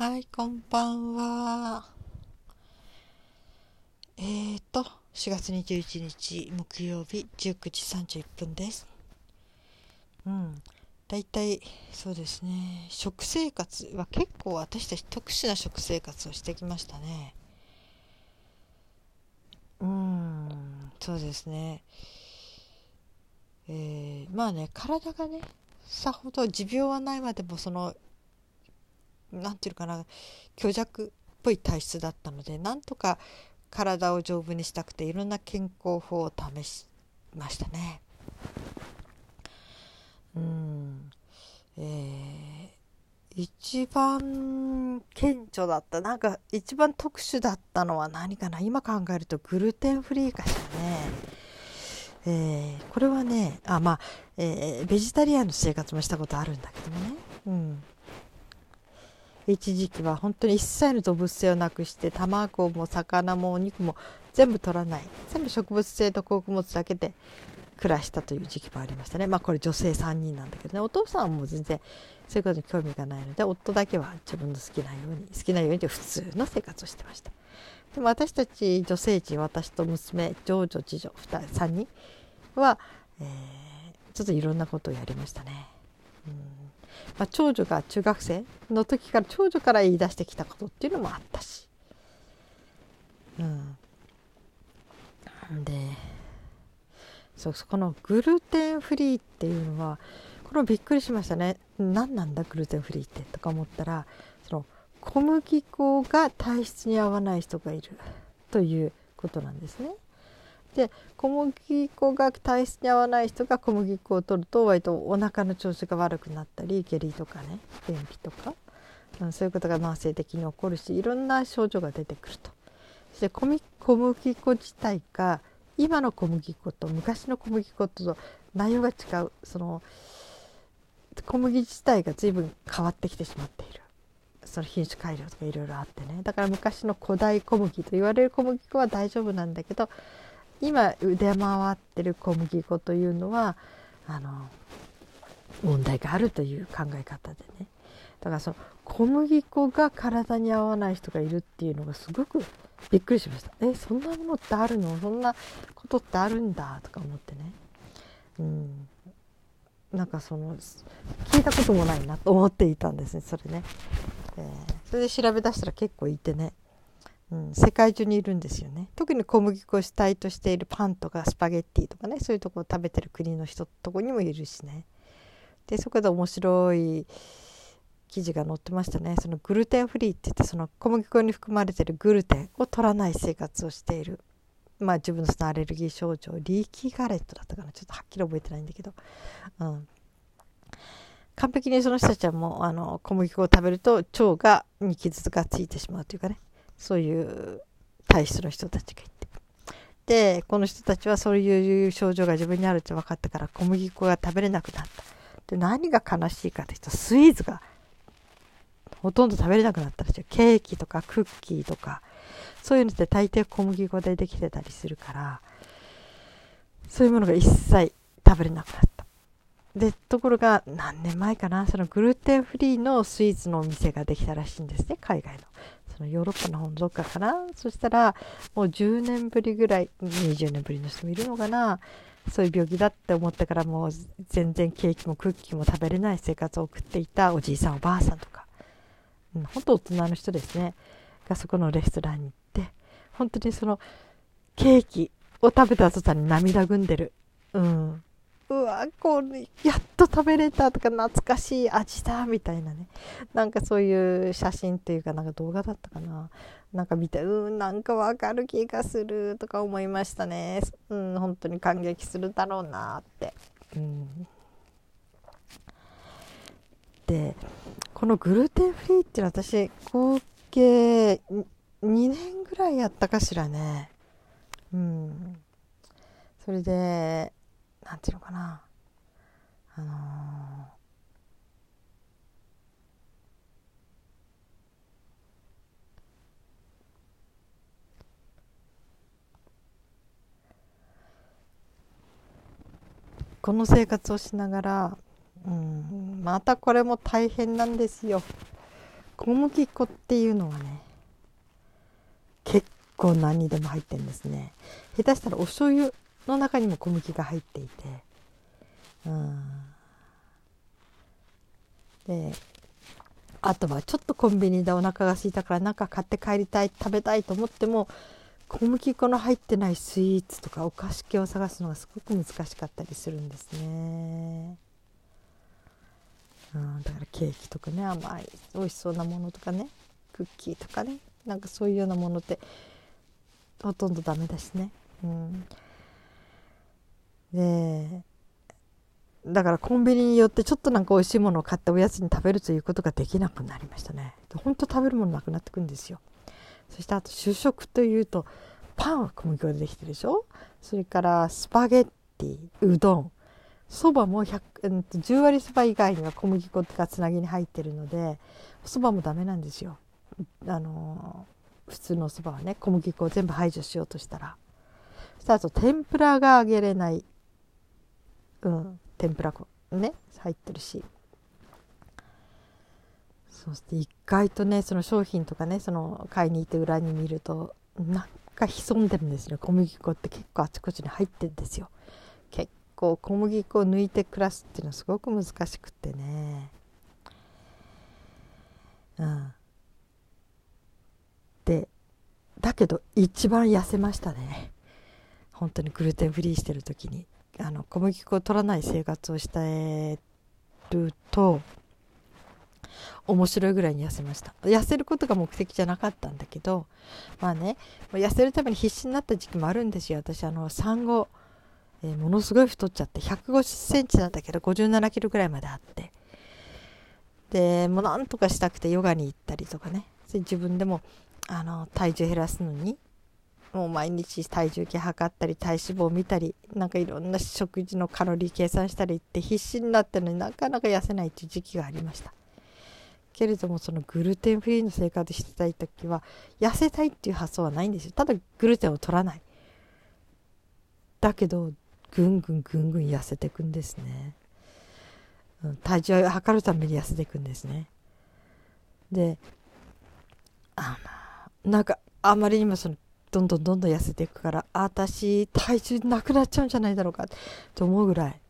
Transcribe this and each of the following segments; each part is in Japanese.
はい、こんばんは。えーと、4月21日木曜日19時31分です。うん。だいたいそうですね、食生活は結構私たち特殊な食生活をしてきましたね。うん、そうですね。えー、まあね、体がね、さほど持病はないまでもその何て言うかな虚弱っぽい体質だったのでなんとか体を丈夫にしたくていろんな健康法を試しましたね。うんえー、一番顕著だったなんか一番特殊だったのは何かな？今考えるとグルテンフリーかしらね。えー、これはねあまあ、えー、ベジタリアンの生活もしたことあるんだけどもね、うん、一時期は本当に一切の動物性をなくして卵も魚もお肉も全部取らない。全部植物性と穀物だけで暮らしたという時期もありましたね。まあこれ女性3人なんだけどね。お父さんはもう全然そういうことに興味がないので夫だけは自分の好きなように好きなようにという普通の生活をしてました。でも私たち女性陣私と娘長女次女2人3人は、えー、ちょっといろんなことをやりましたね。うん。まあ、長女が中学生の時から長女から言い出してきたことっていうのもあったし。うん、でそうそこのグルテンフリーっていうのはこれびっくりしましたね何なんだグルテンフリーってとか思ったらその小麦粉が体質に合わない人がいるということなんですね。で小麦粉が体質に合わない人が小麦粉を取ると割とお腹の調子が悪くなったり下痢とかね便秘とか、うん、そういうことが慢性的に起こるしいろんな症状が出てくると。そして小麦粉自体が今の小麦粉と昔の小麦粉と内容が違う。その小麦自体が随分変わってきてしまっている。その品種改良とかいろいろあってね。だから昔の古代小麦と言われる小麦粉は大丈夫なんだけど今出回ってる小麦粉というのはあの問題があるという考え方でね。だからその小麦粉が体に合わない人がいるっていうのがすごくびっくりしました。えそんなものってあるの？そんなことってあるんだとか思ってね。うん。なんかその聞いたこともないなと思っていたんですねそれね、えー、それで調べ出したら結構いてね。うん、世界中にいるんですよね。特に小麦粉を主体としているパンとかスパゲッティとかねそういうとこを食べてる国の人とこにもいるしね。でそこで面白い記事が載ってましたね。そのグルテンフリーって言ってその小麦粉に含まれてるグルテンを取らない生活をしているまあ自分のそのアレルギー症状リーキーガレットだったかな。ちょっとはっきり覚えてないんだけど、うん、完璧にその人たちはもうあの小麦粉を食べると腸がに傷がついてしまうというかね。そういう体質の人たちがいて。でこの人たちはそういう症状が自分にあるって分かったから小麦粉が食べれなくなった。で何が悲しいかというとスイーツがほとんど食べれなくなったんですよ。ケーキとかクッキーとかそういうのって大抵小麦粉でできてたりするからそういうものが一切食べれなくなった。でところが何年前かなそのグルテンフリーのスイーツのお店ができたらしいんですね海外の。そのヨーロッパの方のどっかかな？そしたらもう10年ぶりぐらい20年ぶりの人もいるのかな？そういう病気だって思ってからもう全然ケーキもクッキーも食べれない生活を送っていたおじいさんおばあさんとか、うん、本当大人の人ですね。がそこのレストランに行って本当にそのケーキを食べた途端に涙ぐんでる、うん、うわこれやっと食べれたとか懐かしい味だみたいなね。なんかそういう写真っていうかなんか動画だったかな。なんか見てうんなんかわかる気がするとか思いましたね。うん本当に感激するだろうなって。うん。でこのグルテンフリーっていうのは私合計2年ぐらいやったかしらね。うん。それでなんていうのかなあのー、この生活をしながら、うん、またこれも大変なんですよ。小麦粉っていうのはね結構何にでも入ってるんですね下手したらお醤油の中にも小麦が入っていてうんであとはちょっとコンビニでお腹が空いたから何か買って帰りたい食べたいと思っても小麦粉の入ってないスイーツとかお菓子系を探すのがすごく難しかったりするんですね。うん、だからケーキとかね甘い美味しそうなものとかねクッキーとかねなんかそういうようなものってほとんどダメだしね。うん、でだからコンビニによってちょっとなんか美味しいものを買っておやつに食べるということができなくなりましたね。ほんと食べるものなくなってくるんですよ。そしてあと主食というとパンは小麦粉でできてるでしょ？それからスパゲッティうどんそばも100、うん、10割そば以外には小麦粉がつなぎに入ってるのでそばもダメなんですよ。あの普通のそばはね小麦粉を全部排除しようとしたら。そしてあと天ぷらが揚げれない、うん、天ぷら粉。ね入ってるし。そして意外とねその商品とかねその買いに行って裏に見るとなんか潜んでるんですね小麦粉って結構あちこちに入ってるんですよ。結構小麦粉を抜いて暮らすっていうのはすごく難しくってね。うん。でだけど一番痩せましたね。本当にグルテンフリーしてる時に。あの小麦粉を取らない生活をしてると面白いぐらいに痩せました。痩せることが目的じゃなかったんだけどまあね痩せるために必死になった時期もあるんですよ。私あの産後、えー、ものすごい太っちゃって1 5 0センチなんだけど5 7キロぐらいまであって。でもうなんとかしたくてヨガに行ったりとかね。自分でもあの体重減らすのにもう毎日体重計測ったり体脂肪を見たりなんかいろんな食事のカロリー計算したりって必死になってるのになかなか痩せないっていう時期がありました。けれどもそのグルテンフリーの生活してたい時は痩せたいっていう発想はないんですよ。ただグルテンを取らない。だけどぐんぐんぐんぐん痩せていくんですね、体重を測るために痩せていくんですね。であのなんかあまりにもそのどんどんどんどん痩せていくから私体重なくなっちゃうんじゃないだろうかと思うぐらい。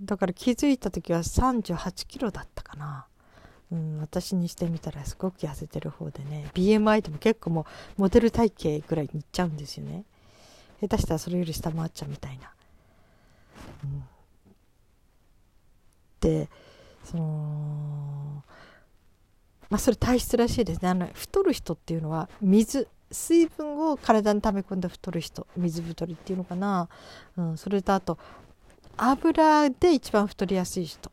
だから気づいた時は38キロだったかな。うん、私にしてみたらすごく痩せてる方でね BMI でも結構もうモデル体型ぐらいにいっちゃうんですよね。下手したらそれより下回っちゃうみたいな、うん、でそのまあそれ体質らしいですね。あの太る人っていうのは水。水分を体に溜め込んで太る人水太りっていうのかな、うん、それとあと油で一番太りやすい人。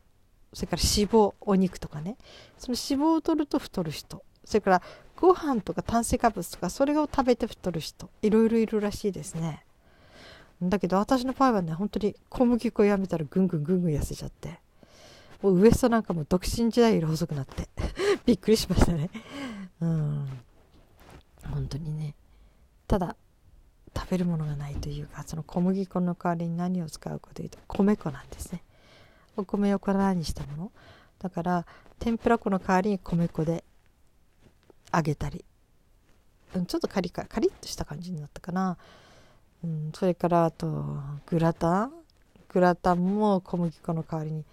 それから脂肪お肉とかね。その脂肪を取ると太る人。それからご飯とか炭水化物とかそれを食べて太る人。いろいろいるらしいですね。だけど私の場合はね本当に小麦粉やめたらぐんぐんぐんぐん痩せちゃって。もうウエストなんかも独身時代より細くなって。びっくりしましたね。うん。本当にね。ただ食べるものがないというかその小麦粉の代わりに何を使うかというと米粉なんですね。お米を粉にしたもの。だから天ぷら粉の代わりに米粉で揚げたり、うん、ちょっとカリカリッとした感じになったかな、うん、それからあとグラタン。グラタンも小麦粉の代わりに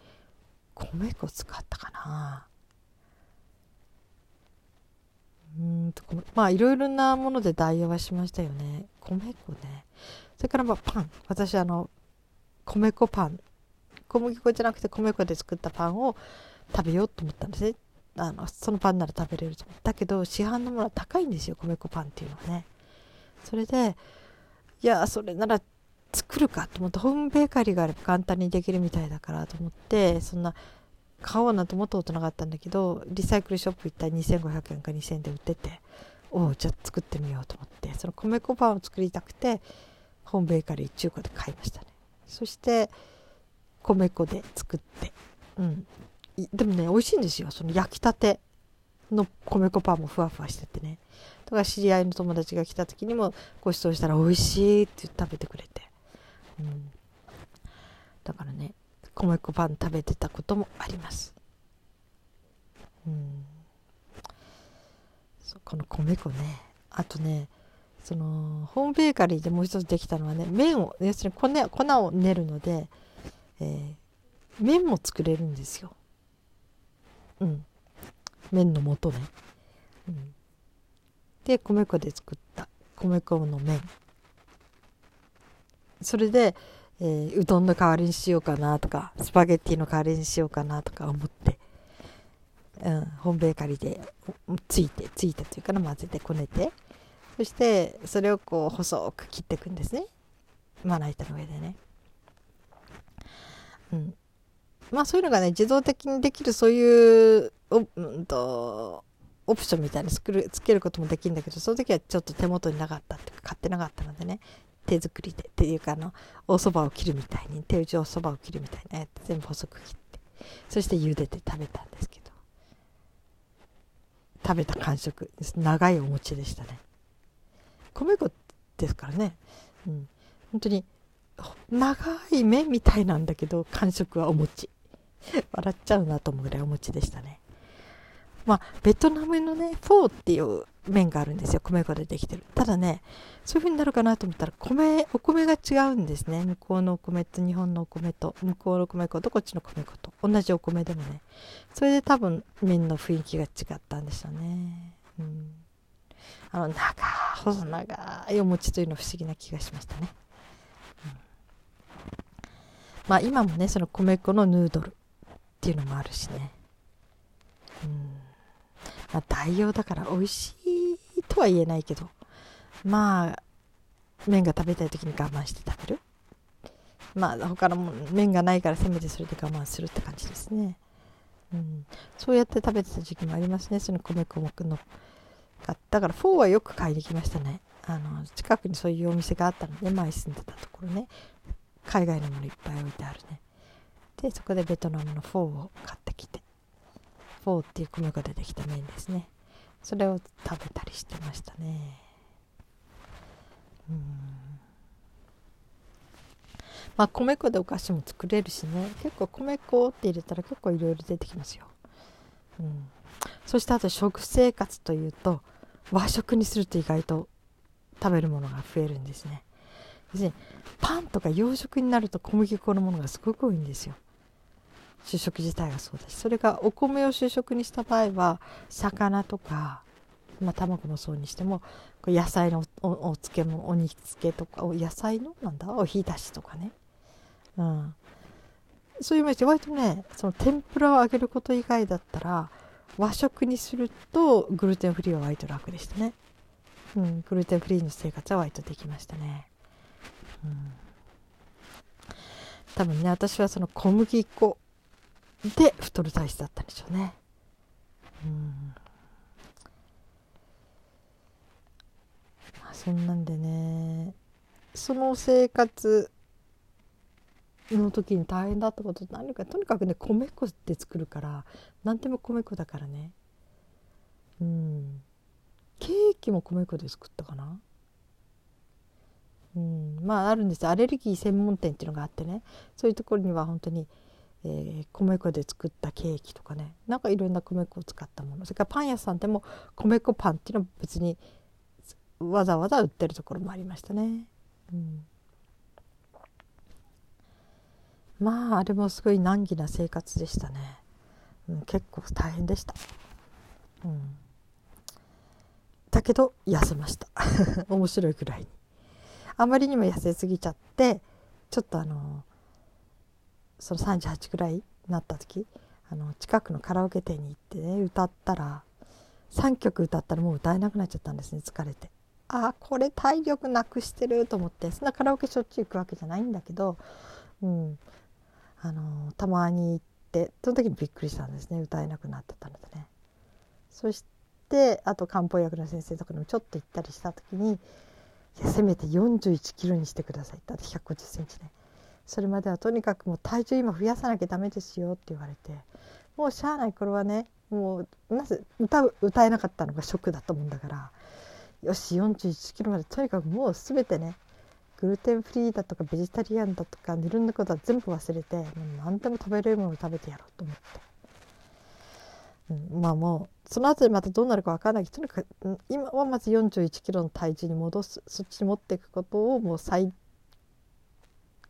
米粉使ったかな。うんとまあいろいろなもので代用はしましたよね。米粉ね。それからまあパン。私あの米粉パン。小麦粉じゃなくて米粉で作ったパンを食べようと思ったんですね。あのそのパンなら食べれると思だけど市販のものは高いんですよ米粉パンっていうのはね。それでいやそれなら作るかと思ってホームベーカリーがあれば簡単にできるみたいだからと思ってそんな買おうなんてもっと大人かったんだけどリサイクルショップ行ったら2500円か2000円で売ってておおじゃあ作ってみようと思ってその米粉パンを作りたくてホームベーカリー中古で買いましたね。そして米粉で作って、うん、でもね美味しいんですよ。その焼きたての米粉パンもふわふわしててね。だか知り合いの友達が来た時にもご馳走したら美味しいって食べてくれて、うん、だからね米粉パン食べてたこともあります、うん、この米粉ね。あとねそのホームベーカリーでもう一つできたのはね麺を要するに粉粉を練るので、えー、麺も作れるんですよ。うん、麺の素ね。うん、で米粉で作った米粉の麺。それで、えー、うどんの代わりにしようかなとかスパゲッティの代わりにしようかなとか思って、うん、ホームベーカリーでついてついてというかな混ぜてこねてそしてそれをこう細く切っていくんですね。まな板の上でね。うん、まあそういうのがね自動的にできるそういうお、うんと、オプションみたいに作るつけることもできるんだけどその時はちょっと手元になかったっていうか買ってなかったのでね。手作りでっていうかあのおそばを切るみたいに手打ちおそばを切るみたいなやって全部細く切ってそして茹でて食べたんですけど。食べた感触長いお餅でしたね。米粉ですからね、うん、本当に長い麺みたいなんだけど感触はお餅。笑っちゃうなと思うぐらいお餅でしたね。まあベトナムのねフォーっていう麺があるんですよ。米粉でできてる。ただねそういう風になるかなと思ったら米お米が違うんですね。向こうのお米と日本のお米と向こうの米粉とこっちの米粉と。同じお米でもね。それで多分麺の雰囲気が違ったんでしょうね。うん。あの長細長いお餅というの不思議な気がしましたね、うん、まあ今もねその米粉のヌードルっていうのもあるしね。うん。まあ代用だから美味しい。とは言えないけどまあ麺が食べたい時に我慢して食べる。まあ他の麺がないからせめてそれで我慢するって感じですね、うん、そうやって食べてた時期もありますね。その米粉ものだから。フォーはよく買いに来ましたね。あの近くにそういうお店があったので前住んでたところね。海外のものいっぱい置いてあるね。でそこでベトナムのフォーを買ってきて。フォーっていう米でできた麺ですね。それを食べたりしてましたね。うん。まあ米粉でお菓子も作れるしね。結構米粉って入れたら結構いろいろ出てきますよ、うん、そしてあと食生活というと和食にすると意外と食べるものが増えるんですね。要するにパンとか洋食になると小麦粉のものがすごく多いんですよ。主食自体がそうだしそれがお米を主食にした場合は魚とか、まあ、卵もそうにしても野菜のおお漬物お煮つけとかお野菜のなんだ？おひだしとかね、うん、そういう意味で割とねその天ぷらを揚げること以外だったら和食にするとグルテンフリーは割と楽でしたね、うん、グルテンフリーの生活は割とできましたね、うん、多分ね私はその小麦粉で太る体質だったんでしょうね。うん。まあ、そんなんでねその生活の時に大変だったこと何かとにかくね米粉って作るから何でも米粉だからね。うん。ケーキも米粉で作ったかな。うん。まああるんですアレルギー専門店っていうのがあってね。そういうところには本当にえー、米粉で作ったケーキとかねなんかいろんな米粉を使ったものそれからパン屋さんでも米粉パンっていうのは別にわざわざ売ってるところもありましたね。うん、まああれもすごい難儀な生活でしたね。うん、結構大変でした。うん、だけど痩せました 面白いくらいに。あまりにも痩せすぎちゃってちょっとあのその38くらいになった時あの近くのカラオケ店に行ってね歌ったら3曲歌ったらもう歌えなくなっちゃったんですね疲れて。あこれ体力なくしてると思ってそんなカラオケしょっちゅう行くわけじゃないんだけど、うん、あのたまに行ってその時にびっくりしたんですね歌えなくなってたのでね。そしてあと漢方薬の先生とかにもちょっと行ったりした時にせめて41キロにしてくださいって私150センチねそれまではとにかくもう体重今増やさなきゃダメですよって言われてもうしゃあないこれはねもうなぜ歌歌えなかったのがショックだと思うんだからよし41キロまでとにかくもう全てねグルテンフリーだとかベジタリアンだとかいろんなことは全部忘れてもう何でも食べれるものを食べてやろうと思って、うん、まあもうその後でまたどうなるか分からないけどとにかく今はまず4 1キロの体重に戻すそっちに持っていくことをもう最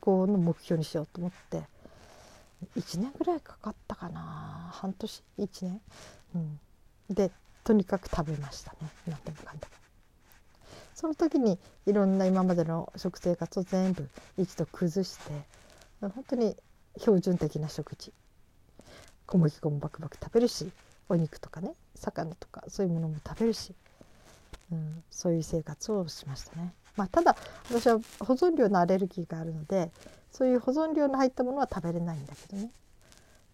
高の目標にしようと思って。1年ぐらいかかったかな。半年1年、うん、でとにかく食べましたね。何でもかんでも。その時にいろんな今までの食生活を全部一度崩して本当に標準的な食事。小麦粉もバクバク食べるしお肉とかね魚とかそういうものも食べるし、うん、そういう生活をしましたね。まあ、ただ私は保存料のアレルギーがあるのでそういう保存料の入ったものは食べれないんだけどね。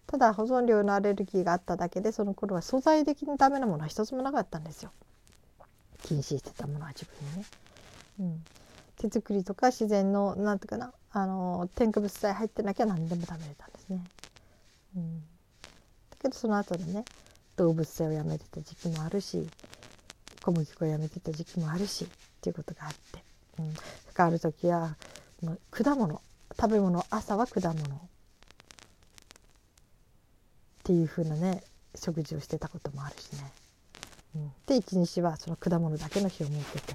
ただ保存料のアレルギーがあっただけでその頃は素材的にダメなものは一つもなかったんですよ。禁止してたものは自分にね。うん、手作りとか自然のなんていうかなあの添加物さえ入ってなきゃ何でも食べれたんですね。うん、だけどその後でね動物性をやめてた時期もあるし小麦粉をやめてた時期もあるしっていうことがあって、うん、ある時は果物食べ物朝は果物。っていう風なね食事をしてたこともあるしね。うん、で一日はその果物だけの日を設けて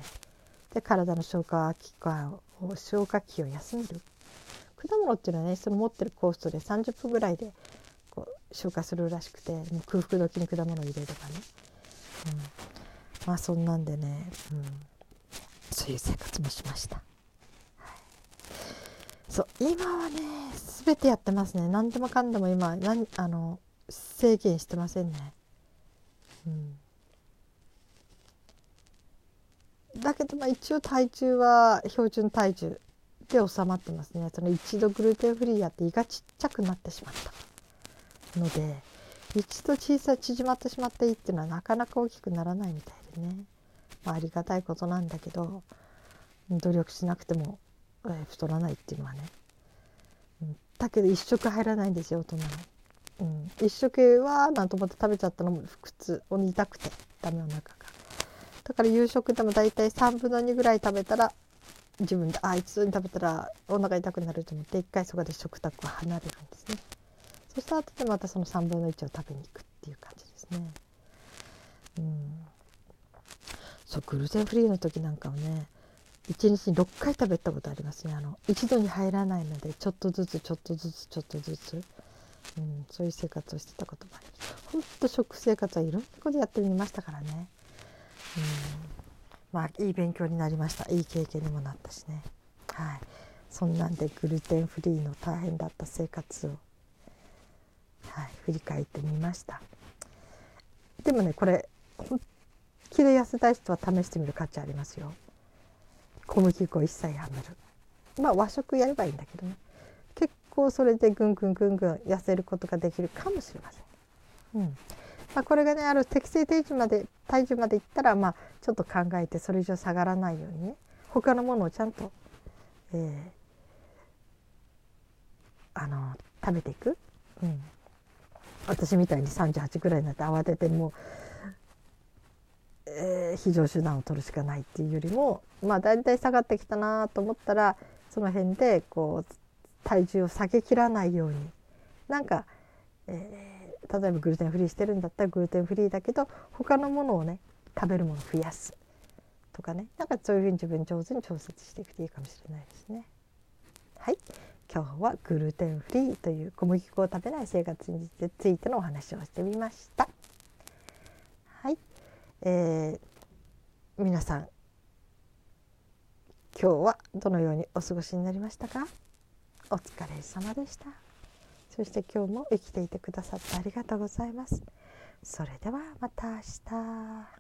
で体の消化器官を消化器を休める。果物っていうのはねその持ってるコーストで30分ぐらいでこう消化するらしくてもう空腹時に果物を入れればね、うん、まあそんなんでね、うん、そういう生活もしました。そう今はね全てやってますね。何でもかんでも今何あの制限してませんね。うん。だけどまあ一応体重は標準体重で収まってますね。その一度グルテンフリーやって胃がちっちゃくなってしまった。ので一度小さい縮まってしまった胃っていうのはなかなか大きくならないみたいでね、まあ、ありがたいことなんだけど努力しなくても、えー、太らないっていうのはね、うん、だけど一食入らないんですよ大人の。うん、一食はなんと思って食べちゃったのも腹痛を痛くてダメお腹が。だから夕食でも大体3分の2ぐらい食べたら自分であ一度に食べたらお腹痛くなると思って一回そこで食卓を離れるんですね。そしたら後でまたその3分の1を食べに行くっていう感じですねうんそうグルテンフリーの時なんかはね1日に6回食べたことありますね。あの一度に入らないのでちょっとずつちょっとずつちょっとずつ、うん、そういう生活をしてたこともあります。ほんと食生活はいろんなことやってみましたからね。うん。まあいい勉強になりました。いい経験にもなったしね。はい。そんなんでグルテンフリーの大変だった生活を、はい、振り返ってみました。でもねこれ本気で痩せたい人は試してみる価値ありますよ。小麦粉一切やめる。まあ和食やればいいんだけどね。結構それでぐんぐんぐんぐん痩せることができるかもしれません。うん。まあ、これがねある適正体重まで体重までいったら、まあ、ちょっと考えてそれ以上下がらないようにね。他のものをちゃんと、えー、あの食べていく、うん、私みたいに38ぐらいになって慌ててもう、えー、非常手段を取るしかないっていうよりもまあだいたい下がってきたなと思ったらその辺でこう体重を下げきらないようになんか、えー例えばグルテンフリーしてるんだったらグルテンフリーだけど他のものをね食べるものを増やすとかねなんかそういうふうに自分上手に調節していくといいかもしれないですね。はい今日はグルテンフリーという小麦粉を食べない生活についてのお話をしてみました。はい、えー、皆さん今日はどのようにお過ごしになりましたか？お疲れ様でした。そして今日も生きていてくださってありがとうございます。それではまた明日。